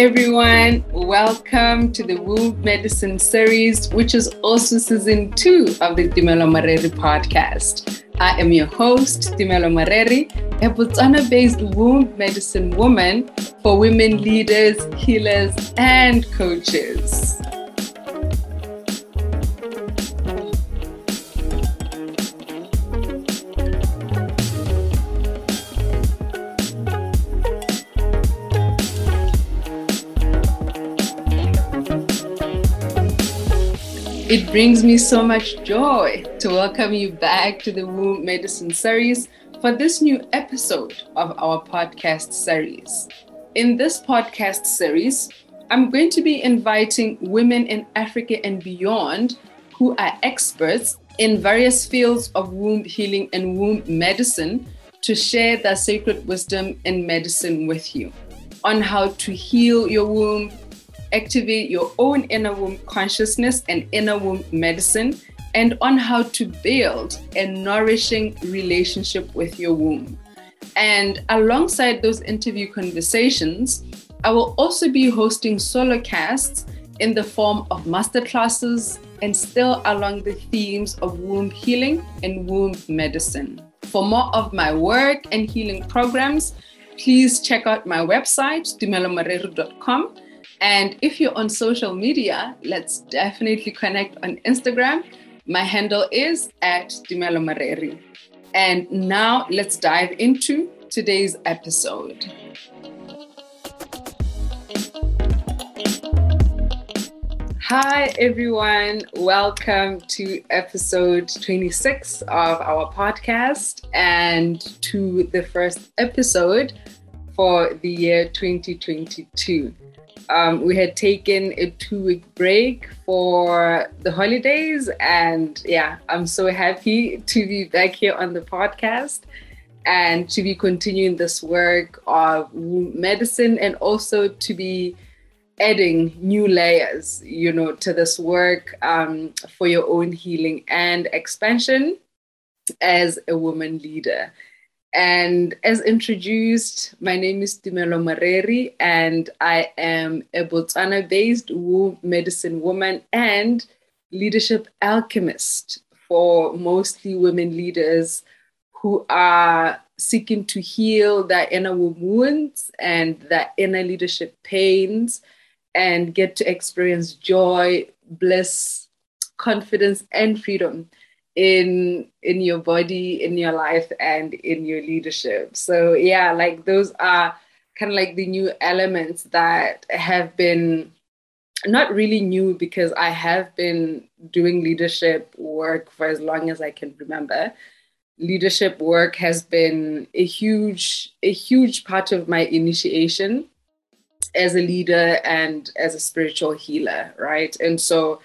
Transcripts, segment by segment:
everyone. Welcome to the Womb Medicine series, which is also season two of the Dimelo Mareri podcast. I am your host, Dimelo Mareri, a Botswana based womb medicine woman for women leaders, healers, and coaches. Brings me so much joy to welcome you back to the Womb Medicine series for this new episode of our podcast series. In this podcast series, I'm going to be inviting women in Africa and beyond who are experts in various fields of womb healing and womb medicine to share their sacred wisdom in medicine with you on how to heal your womb, activate your own inner womb consciousness and inner womb medicine, and on how to build a nourishing relationship with your womb. And alongside those interview conversations, I will also be hosting solo casts in the form of masterclasses and still along the themes of womb healing and womb medicine. For more of my work and healing programs, please check out my website, dimelomareru.com and if you're on social media, let's definitely connect on Instagram. My handle is at Dimelo Mareri. And now let's dive into today's episode. Hi, everyone. Welcome to episode 26 of our podcast and to the first episode for the year 2022. Um, we had taken a two week break for the holidays, and yeah, I'm so happy to be back here on the podcast and to be continuing this work of medicine and also to be adding new layers, you know, to this work um, for your own healing and expansion as a woman leader. And as introduced, my name is Dimelo Mareri, and I am a Botswana based womb medicine woman and leadership alchemist for mostly women leaders who are seeking to heal their inner wounds and their inner leadership pains and get to experience joy, bliss, confidence, and freedom in in your body in your life and in your leadership. So yeah like those are kind of like the new elements that have been not really new because i have been doing leadership work for as long as i can remember. Leadership work has been a huge a huge part of my initiation as a leader and as a spiritual healer right? And so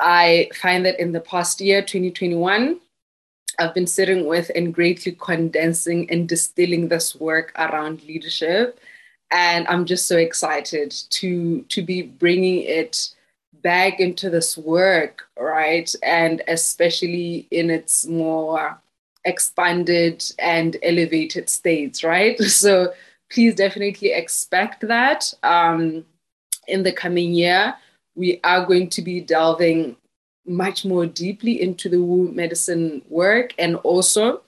I find that in the past year, 2021, I've been sitting with and greatly condensing and distilling this work around leadership. And I'm just so excited to, to be bringing it back into this work, right? And especially in its more expanded and elevated states, right? So please definitely expect that um, in the coming year we are going to be delving much more deeply into the womb medicine work and also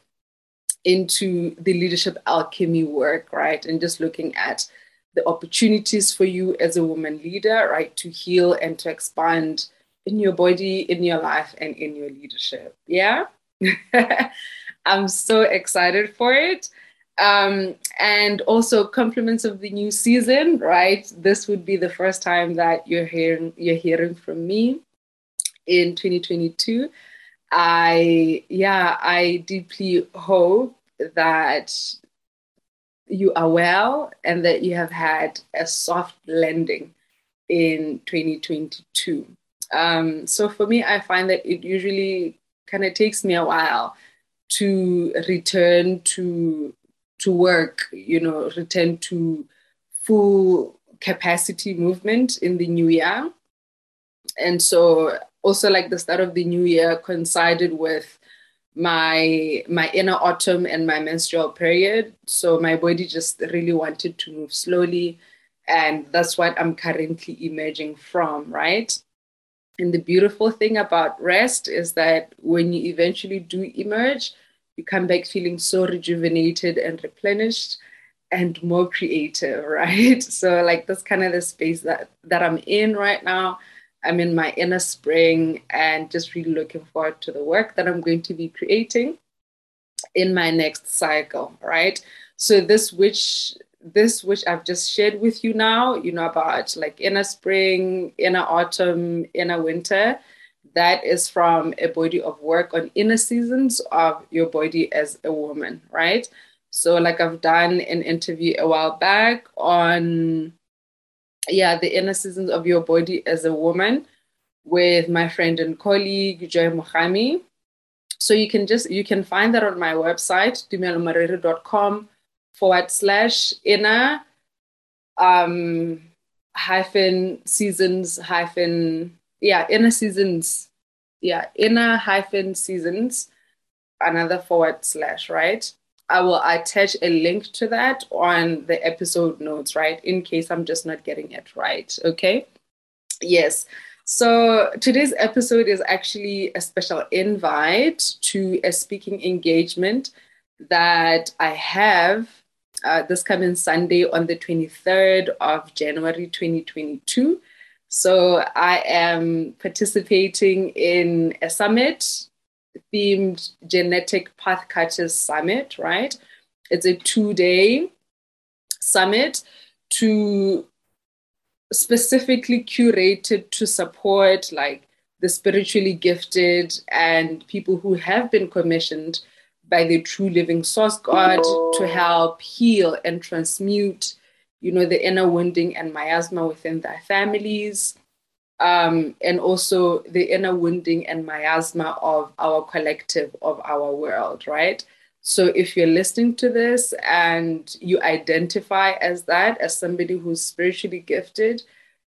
into the leadership alchemy work, right? And just looking at the opportunities for you as a woman leader, right, to heal and to expand in your body, in your life, and in your leadership. Yeah. I'm so excited for it. Um, and also compliments of the new season, right? This would be the first time that you're hearing you're hearing from me in 2022. I yeah, I deeply hope that you are well and that you have had a soft landing in 2022. Um, so for me, I find that it usually kind of takes me a while to return to to work, you know, return to full capacity movement in the new year. And so also like the start of the new year coincided with my my inner autumn and my menstrual period so my body just really wanted to move slowly And that's what I'm currently emerging from, right? And the beautiful thing about rest is that when you eventually do emerge, you come back feeling so rejuvenated and replenished and more creative, right? So like that's kind of the space that that I'm in right now. I'm in my inner spring and just really looking forward to the work that I'm going to be creating in my next cycle, right? So this which this which I've just shared with you now, you know, about like inner spring, inner autumn, inner winter, that is from a body of work on inner seasons of your body as a woman, right? So, like I've done an interview a while back on, yeah, the inner seasons of your body as a woman with my friend and colleague Joy Mohami. So you can just you can find that on my website, dumelomarere.com forward slash inner um, hyphen seasons hyphen yeah inner seasons. Yeah inner hyphen seasons another forward slash right? I will attach a link to that on the episode notes right? In case i'm just not getting it right okay? Yes. So today's episode is actually a special invite to a speaking engagement that i have uh, this coming Sunday on the 23rd of January 2022. So I am participating in a summit themed Genetic Path Cutters Summit, right? It's a two day summit to specifically curated to support like the spiritually gifted and people who have been commissioned by the true living source God to help heal and transmute, you know, the inner wounding and miasma within their families, um, and also the inner wounding and miasma of our collective, of our world, right? So if you're listening to this and you identify as that, as somebody who's spiritually gifted,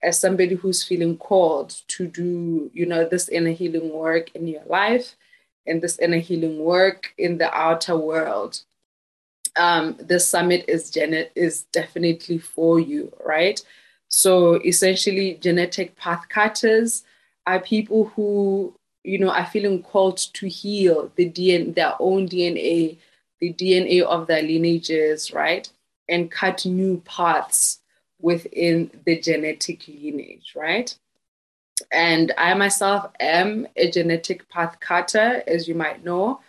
as somebody who's feeling called to do, you know, this inner healing work in your life, in this inner healing work in the outer world, um, this summit is gen- is definitely for you, right? So essentially, genetic path cutters are people who you know are feeling called to heal the DNA, their own DNA, the DNA of their lineages, right, and cut new paths within the genetic lineage, right? And I myself am a genetic path cutter, as you might know.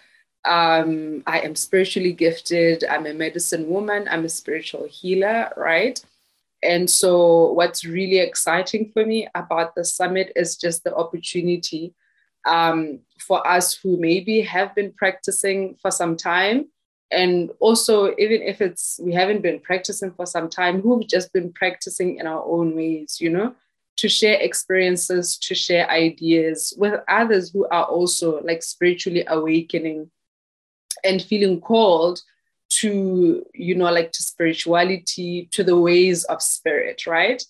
Um, I am spiritually gifted. I'm a medicine woman. I'm a spiritual healer, right? And so, what's really exciting for me about the summit is just the opportunity um, for us who maybe have been practicing for some time. And also, even if it's we haven't been practicing for some time, who've just been practicing in our own ways, you know, to share experiences, to share ideas with others who are also like spiritually awakening and feeling called to, you know, like to spirituality, to the ways of spirit, right?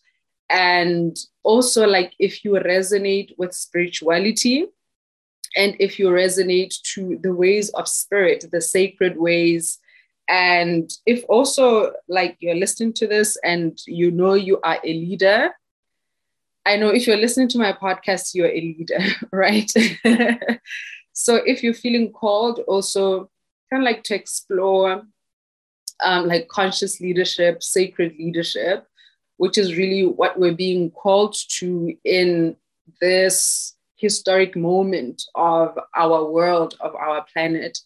And also, like, if you resonate with spirituality, and if you resonate to the ways of spirit, the sacred ways, and if also like you're listening to this and you know you are a leader I know if you're listening to my podcast, you're a leader, right? so if you're feeling called, also kind of like to explore um, like conscious leadership, sacred leadership, which is really what we're being called to in this historic moment of our world, of our planet.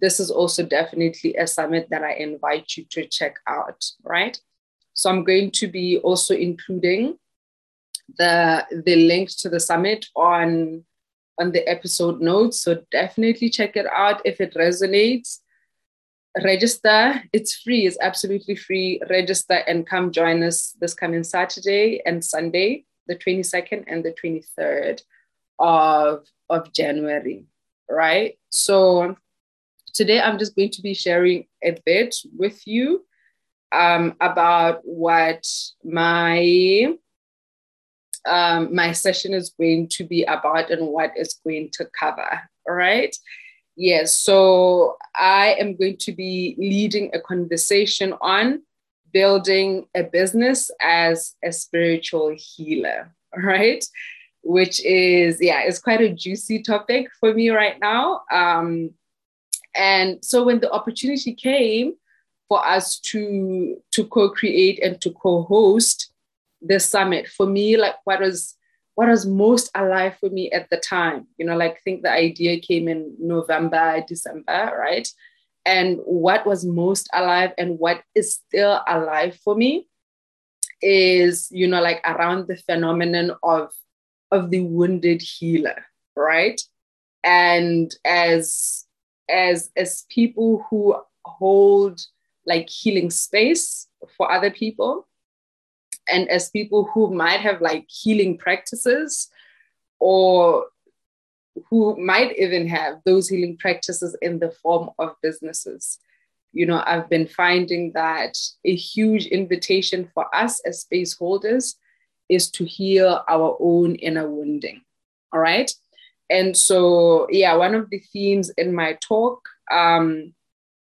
This is also definitely a summit that I invite you to check out, right? So I'm going to be also including the the link to the summit on on the episode notes. So definitely check it out if it resonates. Register. It's free. It's absolutely free. Register and come join us this coming Saturday and Sunday, the 22nd and the 23rd of, of January. Right. So today I'm just going to be sharing a bit with you um, about what my um, my session is going to be about and what it's going to cover. All right. Yes. So I am going to be leading a conversation on building a business as a spiritual healer, right? Which is, yeah, it's quite a juicy topic for me right now. Um, and so when the opportunity came for us to to co-create and to co-host the summit, for me, like what was what was most alive for me at the time, you know, like think the idea came in November, December, right? And what was most alive and what is still alive for me is, you know, like around the phenomenon of of the wounded healer, right? And as as as people who hold like healing space for other people and as people who might have like healing practices or who might even have those healing practices in the form of businesses. You know i've been finding that a huge invitation for us as space holders is to heal our own inner wounding all right? And so, yeah, one of the themes in my talk um,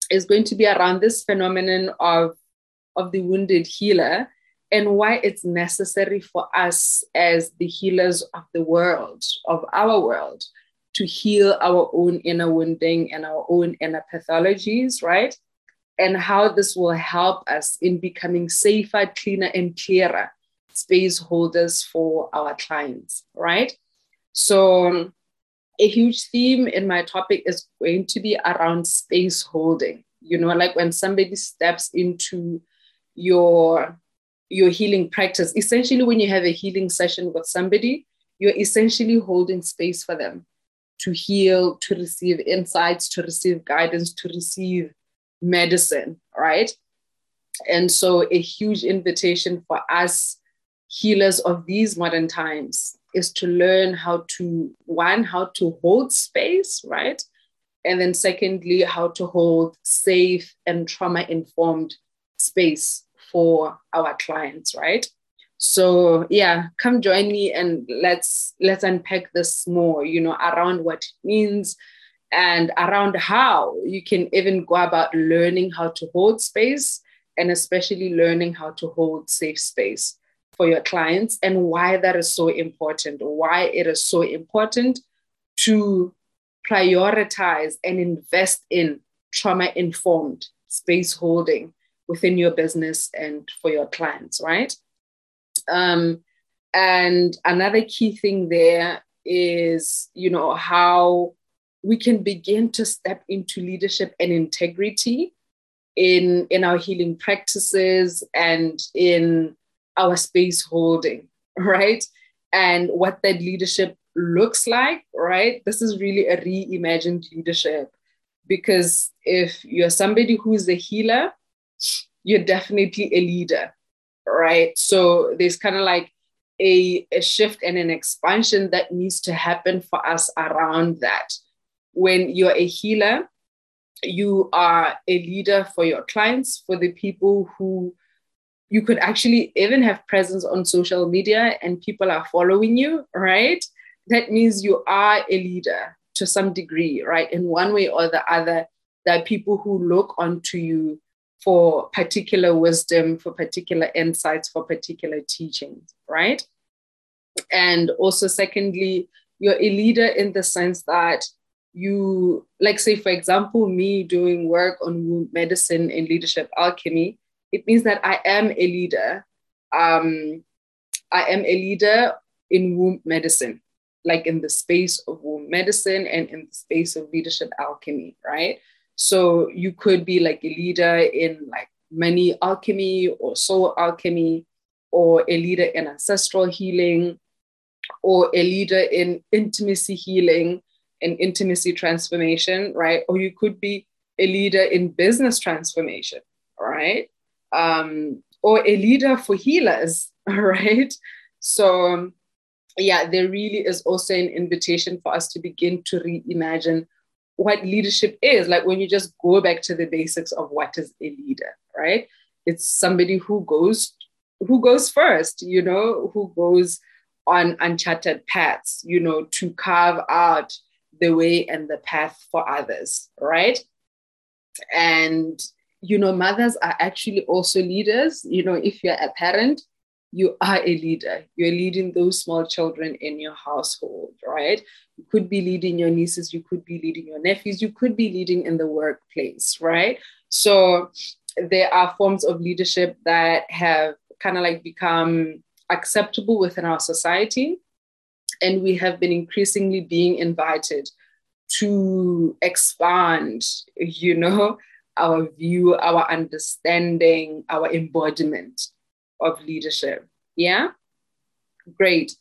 is going to be around this phenomenon of, of the wounded healer and why it's necessary for us as the healers of the world, of our world, to heal our own inner wounding and our own inner pathologies, right? And how this will help us in becoming safer, cleaner, and clearer space holders for our clients, right? So, um, a huge theme in my topic is going to be around space holding. You know, like when somebody steps into your your healing practice, essentially when you have a healing session with somebody, you're essentially holding space for them to heal, to receive insights, to receive guidance, to receive medicine, right? And so a huge invitation for us healers of these modern times is to learn how to one how to hold space right? And then secondly how to hold safe and trauma informed space for our clients right? So yeah come join me and let's let's unpack this more you know around what it means and around how you can even go about learning how to hold space and especially learning how to hold safe space for your clients and why that is so important, why it is so important to prioritize and invest in trauma informed space holding within your business and for your clients, right? Um, and another key thing there is, you know, how we can begin to step into leadership and integrity in in our healing practices and in our space holding, right? And what that leadership looks like, right? This is really a reimagined leadership because if you're somebody who's a healer, you're definitely a leader, right? So there's kind of like a, a shift and an expansion that needs to happen for us around that. When you're a healer, you are a leader for your clients, for the people who you could actually even have presence on social media and people are following you, right? That means you are a leader to some degree, right? In one way or the other, there are people who look onto you for particular wisdom, for particular insights, for particular teachings, right? And also, secondly, you're a leader in the sense that you, like, say, for example, me doing work on womb medicine and leadership alchemy, it means that I am a leader. Um, I am a leader in womb medicine, like in the space of womb medicine and in the space of leadership alchemy, right? So you could be like a leader in like money alchemy or soul alchemy, or a leader in ancestral healing, or a leader in intimacy healing and intimacy transformation, right? Or you could be a leader in business transformation, right? um, or a leader for healers, right? So, yeah, there really is also an invitation for us to begin to reimagine what leadership is. Like when you just go back to the basics of what is a leader, right? It's somebody who goes who goes first, you know, who goes on uncharted paths, you know, to carve out the way and the path for others, right? And you know, mothers are actually also leaders. You know, if you're a parent, you are a leader. You're leading those small children in your household, right? You could be leading your nieces, you could be leading your nephews, you could be leading in the workplace, right? So there are forms of leadership that have kind of like become acceptable within our society. And we have been increasingly being invited to expand, you know, our view, our understanding, our embodiment of leadership. Yeah, great.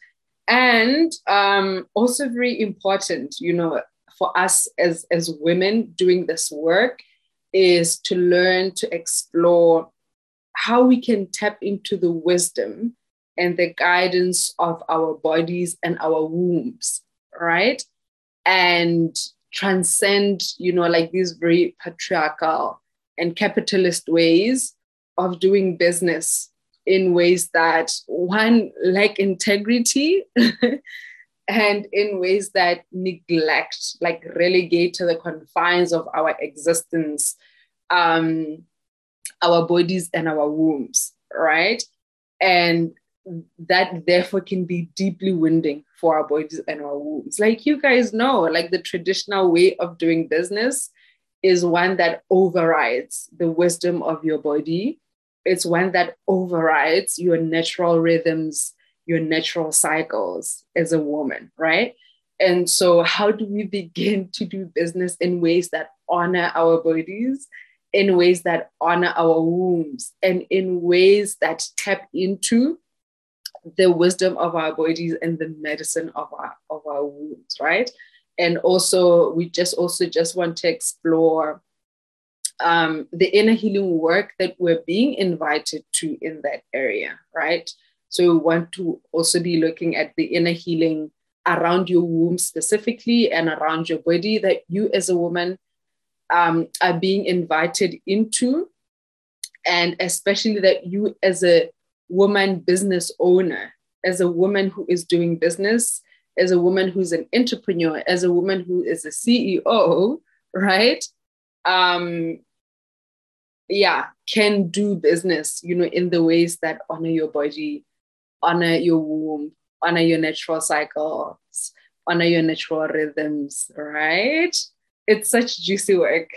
And um, also very important, you know, for us as as women doing this work is to learn to explore how we can tap into the wisdom and the guidance of our bodies and our wombs, right? And transcend, you know, like these very patriarchal and capitalist ways of doing business in ways that one lack integrity and in ways that neglect, like relegate to the confines of our existence, um, our bodies and our wombs, right? And that therefore can be deeply wounding for our bodies and our wombs. Like you guys know, like the traditional way of doing business is one that overrides the wisdom of your body. It's one that overrides your natural rhythms, your natural cycles as a woman, right? And so, how do we begin to do business in ways that honor our bodies, in ways that honor our wombs, and in ways that tap into the wisdom of our bodies and the medicine of our of our wounds, right? And also, we just also just want to explore um, the inner healing work that we're being invited to in that area, right? So we want to also be looking at the inner healing around your womb specifically and around your body that you as a woman um, are being invited into, and especially that you as a woman business owner, as a woman who is doing business, as a woman who's an entrepreneur, as a woman who is a CEO, right? Um, yeah, can do business, you know, in the ways that honor your body, honor your womb, honor your natural cycles, honor your natural rhythms, right? It's such juicy work.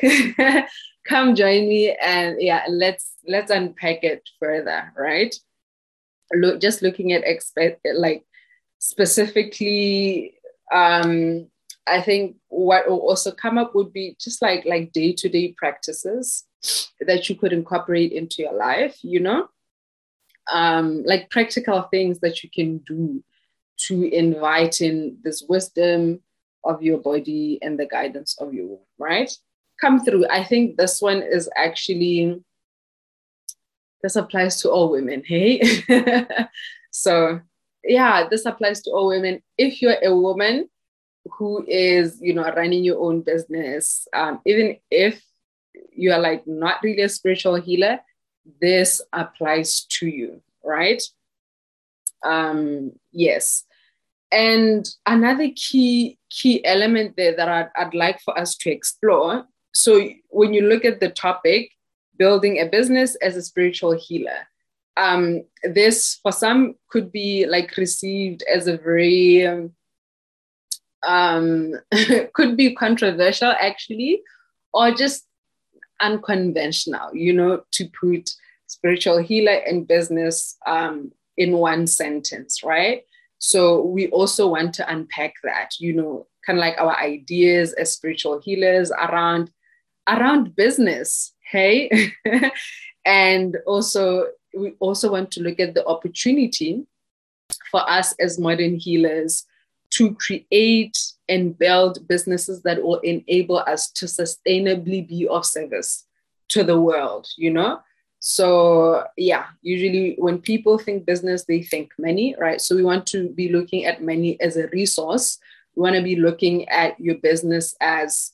Come join me and yeah, let's let's unpack it further, right? look just looking at expect like specifically um i think what will also come up would be just like like day-to-day practices that you could incorporate into your life you know um like practical things that you can do to invite in this wisdom of your body and the guidance of your womb right come through i think this one is actually this applies to all women, hey? so, yeah, this applies to all women. If you're a woman who is, you know, running your own business, um, even if you are like not really a spiritual healer, this applies to you, right? Um, yes. And another key key element there that I'd, I'd like for us to explore. So when you look at the topic, building a business as a spiritual healer. Um, this, for some, could be like received as a very, um, could be controversial actually, or just unconventional, you know, to put spiritual healer and business um, in one sentence, right? So we also want to unpack that, you know, kind of like our ideas as spiritual healers around around business hey, and also we also want to look at the opportunity for us as modern healers to create and build businesses that will enable us to sustainably be of service to the world you know so yeah usually when people think business they think money right so we want to be looking at money as a resource we want to be looking at your business as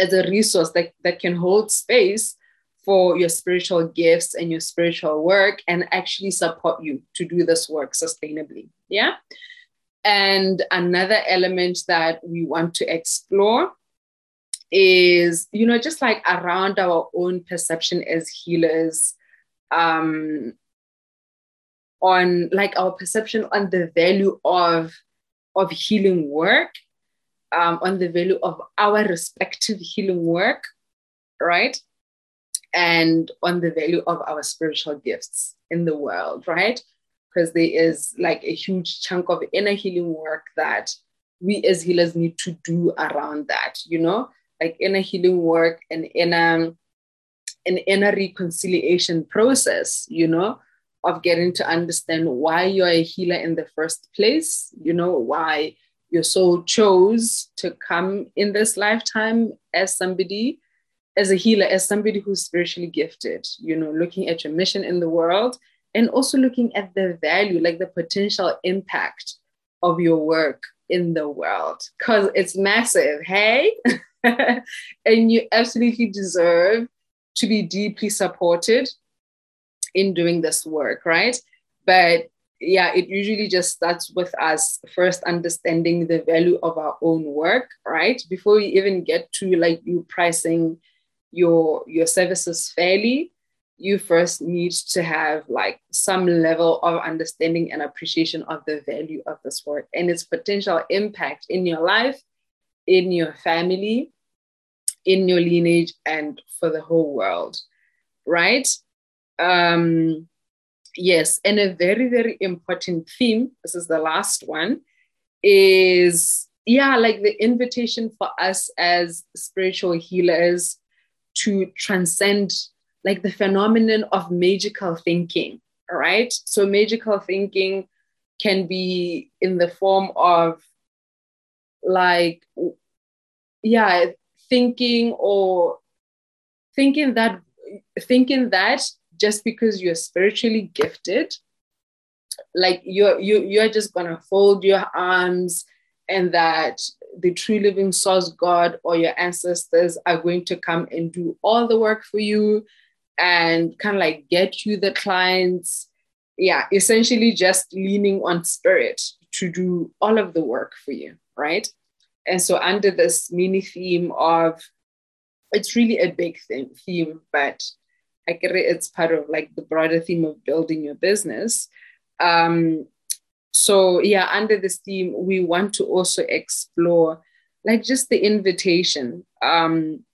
as a resource that, that can hold space for your spiritual gifts and your spiritual work and actually support you to do this work sustainably. Yeah. And another element that we want to explore is, you know, just like around our own perception as healers, um, on like our perception on the value of of healing work, um, on the value of our respective healing work, right? And on the value of our spiritual gifts in the world, right? Because there is like a huge chunk of inner healing work that we as healers need to do around that, you know, like inner healing work and inner an inner reconciliation process, you know, of getting to understand why you're a healer in the first place, you know, why your soul chose to come in this lifetime as somebody, as a healer, as somebody who's spiritually gifted, you know, looking at your mission in the world and also looking at the value, like the potential impact of your work in the world, because it's massive, hey? and you absolutely deserve to be deeply supported in doing this work, right? But yeah, it usually just starts with us first understanding the value of our own work, right? Before we even get to like you pricing your your services fairly, you first need to have like some level of understanding and appreciation of the value of this work and its potential impact in your life, in your family, in your lineage, and for the whole world, right? Um, yes, and a very, very important theme, this is the last one, is yeah, like the invitation for us as spiritual healers to transcend like the phenomenon of magical thinking, right? So, magical thinking can be in the form of like, yeah, thinking or thinking that thinking that just because you're spiritually gifted like you're you, you're just gonna fold your arms and that the true living source god or your ancestors are going to come and do all the work for you and kind of like get you the clients. Yeah essentially just leaning on spirit to do all of the work for you right? And so under this mini theme of it's really a big theme but like it's part of like the broader theme of building your business. Um, so yeah, under this theme, we want to also explore like just the invitation. Um,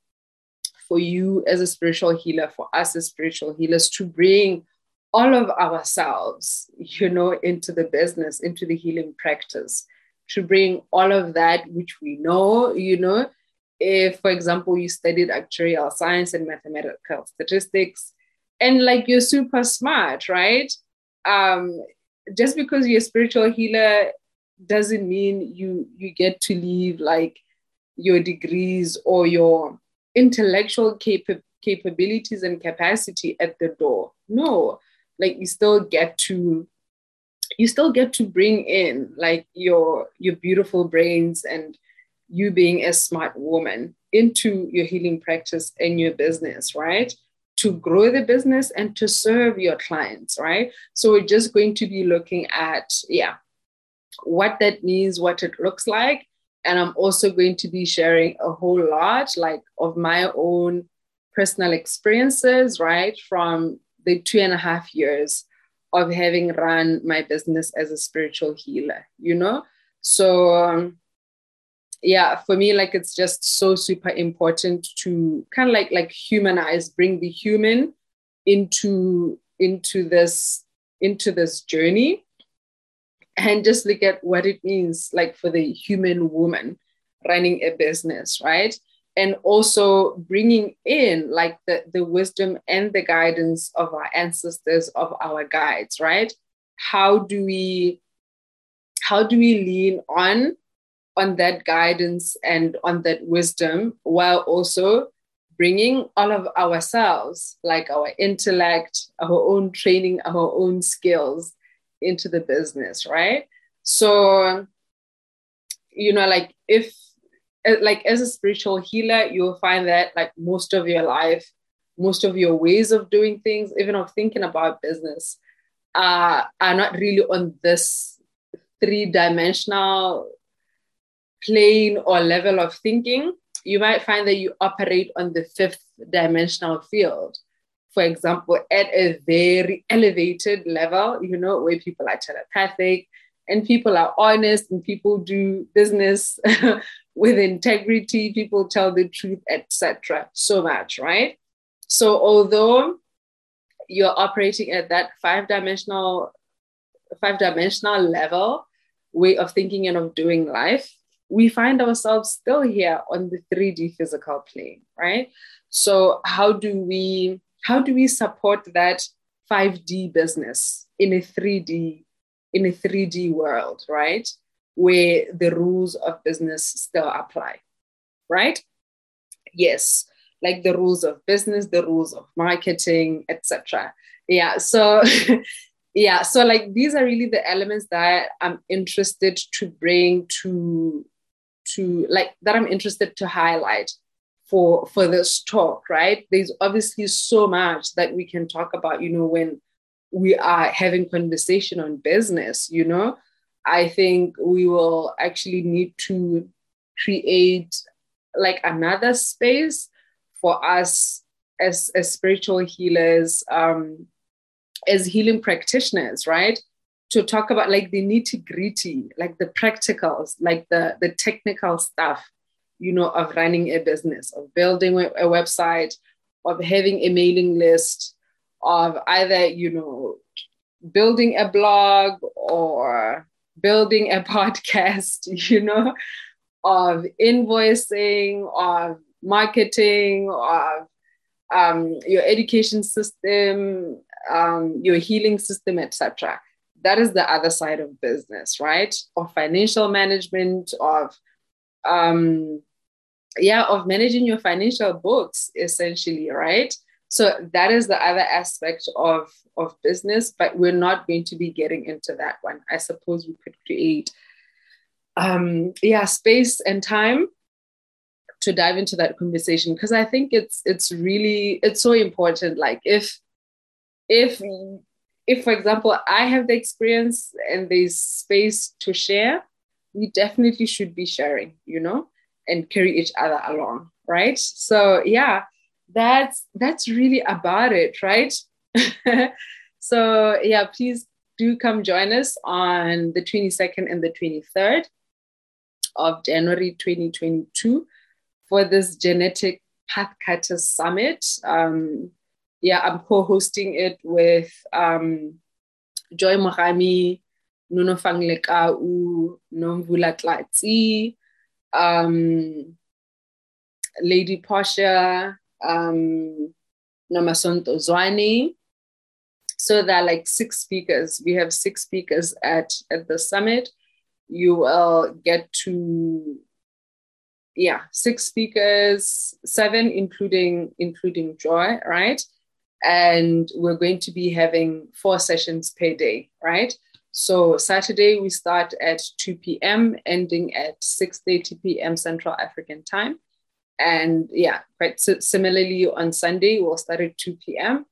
for you as a spiritual healer, for us as spiritual healers, to bring all of ourselves, you know, into the business, into the healing practice, to bring all of that which we know, you know, if, for example, you studied actuarial science and mathematical statistics, and like you're super smart, right? Um, just because you're a spiritual healer doesn't mean you you get to leave like your degrees or your intellectual capa- capabilities and capacity at the door. No, like you still get to you still get to bring in like your your beautiful brains and you being a smart woman into your healing practice and your business, right? To grow the business and to serve your clients, right? So we're just going to be looking at, yeah, what that means, what it looks like. And I'm also going to be sharing a whole lot like of my own personal experiences, right? From the two and a half years of having run my business as a spiritual healer, you know? So um, yeah for me like it's just so super important to kind of like like humanize bring the human into into this into this journey and just look at what it means like for the human woman running a business right? And also bringing in like the, the wisdom and the guidance of our ancestors of our guides right? How do we how do we lean on on that guidance and on that wisdom while also bringing all of ourselves, like our intellect, our own training, our own skills into the business, right? So, you know, like if, like as a spiritual healer, you'll find that like most of your life, most of your ways of doing things, even of thinking about business, uh, are not really on this three dimensional plane or level of thinking, you might find that you operate on the fifth dimensional field. For example, at a very elevated level, you know, where people are telepathic and people are honest and people do business with integrity, people tell the truth, etc. So much, right? So although you're operating at that five dimensional five dimensional level way of thinking and of doing life we find ourselves still here on the 3d physical plane right so how do we how do we support that 5d business in a 3d in a 3d world right? Where the rules of business still apply right? Yes like the rules of business the rules of marketing etc yeah so yeah so like these are really the elements that i'm interested to bring to to like that i'm interested to highlight for for this talk right? There's obviously so much that we can talk about you know when we are having conversation on business you know? I think we will actually need to create like another space for us as, as spiritual healers um, as healing practitioners, right? To talk about like the nitty gritty, like the practicals, like the, the technical stuff, you know, of running a business, of building a website, of having a mailing list, of either, you know, building a blog or building a podcast, you know, of invoicing, of marketing, of um, your education system, um, your healing system, etc. That is the other side of business, right? Of financial management, of um, yeah, of managing your financial books, essentially, right? So that is the other aspect of of business, but we're not going to be getting into that one. I suppose we could create um, yeah space and time to dive into that conversation because I think it's it's really it's so important. Like if if if for example I have the experience and there's space to share, we definitely should be sharing, you know, and carry each other along, right? So yeah, that's that's really about it, right? so yeah, please do come join us on the 22nd and the 23rd of January 2022 for this genetic path cutters summit. Um, yeah, I'm co-hosting it with um, Joy Mohami, Nuno Fanglekau, Nomvula Tlatsi, um, Lady Posha, um, Namasonto Zwane. So there are like six speakers. We have six speakers at, at the summit. You will get to yeah, six speakers, seven including including Joy, right? And we're going to be having four sessions per day, right? So Saturday we start at 2 p.m., ending at 6:30 p.m. Central African time. And yeah, quite similarly on Sunday we'll start at 2 p.m.,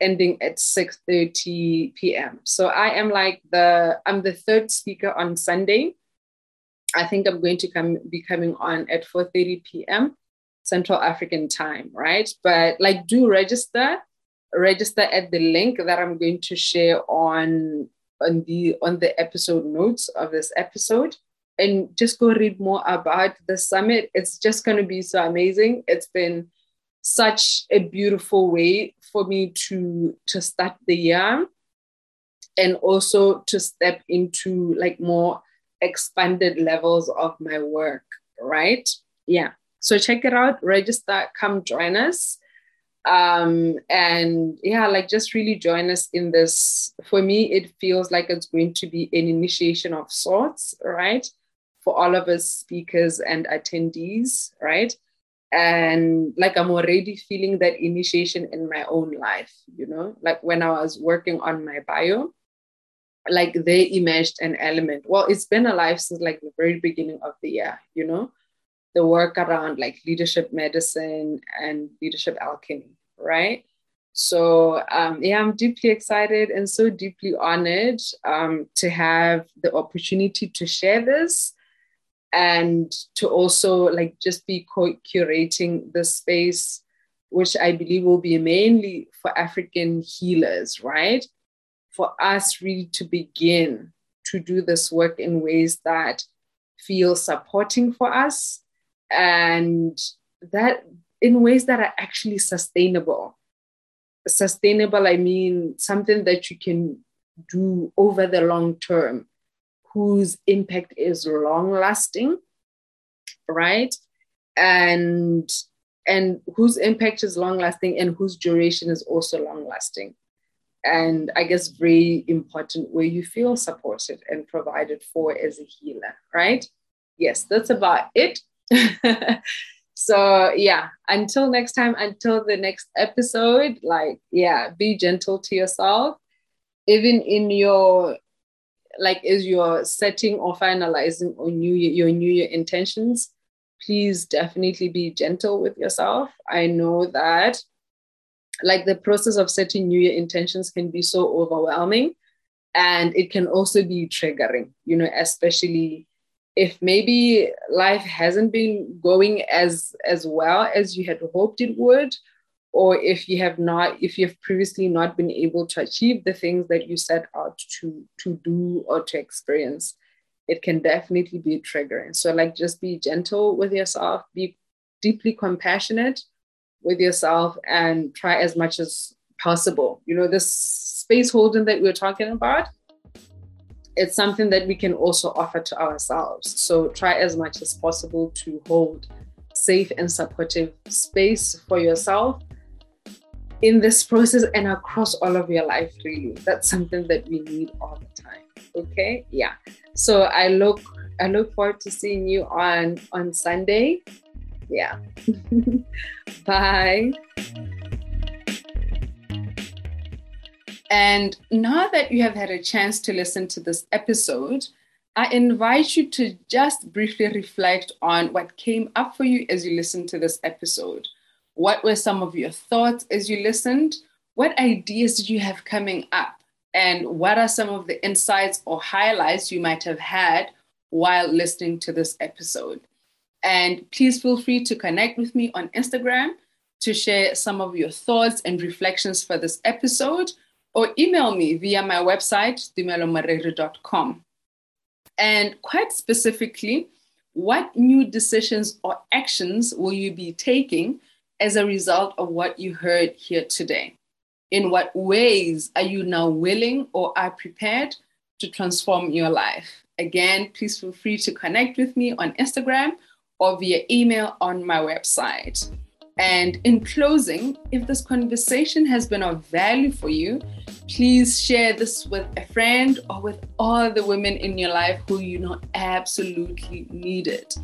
ending at 6:30 p.m. So I am like the I'm the third speaker on Sunday I think I'm going to come be coming on at 4:30 p.m. Central African time, right? But like do register, register at the link that I'm going to share on on the on the episode notes of this episode and just go read more about the summit. It's just going to be so amazing. It's been such a beautiful way for me to to start the year and also to step into like more expanded levels of my work, right? Yeah. So check it out, register, come join us. Um, and yeah, like just really join us in this. For me, it feels like it's going to be an initiation of sorts, right? For all of us speakers and attendees, right? And like I'm already feeling that initiation in my own life, you know, like when I was working on my bio, like they emerged an element. Well, it's been alive since like the very beginning of the year, you know, the work around like leadership medicine and leadership alchemy, right? So um, yeah, I'm deeply excited and so deeply honored um, to have the opportunity to share this and to also like just be curating the space which i believe will be mainly for african healers right for us really to begin to do this work in ways that feel supporting for us and that in ways that are actually sustainable sustainable i mean something that you can do over the long term whose impact is long lasting, right? And and whose impact is long lasting and whose duration is also long lasting. And I guess very important where you feel supported and provided for as a healer, right? Yes, that's about it. so yeah, until next time, until the next episode, like yeah, be gentle to yourself. Even in your like as you're setting or finalizing or new year, your new year intentions, please definitely be gentle with yourself. I know that like the process of setting new year intentions can be so overwhelming and it can also be triggering, you know, especially if maybe life hasn't been going as as well as you had hoped it would or if you have not if you've previously not been able to achieve the things that you set out to to do or to experience it can definitely be triggering. So like just be gentle with yourself be deeply compassionate with yourself and try as much as possible. You know this space holding that we're talking about it's something that we can also offer to ourselves. So try as much as possible to hold safe and supportive space for yourself in this process and across all of your life really that's something that we need all the time okay? Yeah. So i look i look forward to seeing you on on sunday. Yeah. Bye and now that you have had a chance to listen to this episode I invite you to just briefly reflect on what came up for you as you listened to this episode. What were some of your thoughts as you listened? What ideas did you have coming up? And what are some of the insights or highlights you might have had while listening to this episode? And please feel free to connect with me on Instagram to share some of your thoughts and reflections for this episode, or email me via my website, dumelomarere.com. And quite specifically, what new decisions or actions will you be taking as a result of what you heard here today? In what ways are you now willing or are prepared to transform your life? Again, please feel free to connect with me on Instagram or via email on my website. And in closing, if this conversation has been of value for you, please share this with a friend or with all the women in your life who you know absolutely need it.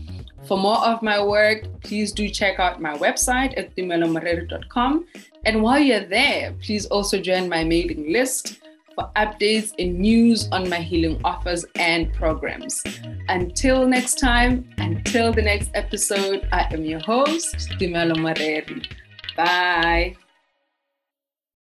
For more of my work, please do check out my website at dumelomorere.com. And while you're there, please also join my mailing list for updates and news on my healing offers and programs. Until next time, until the next episode, I am your host, Dumelo Mareri. Bye.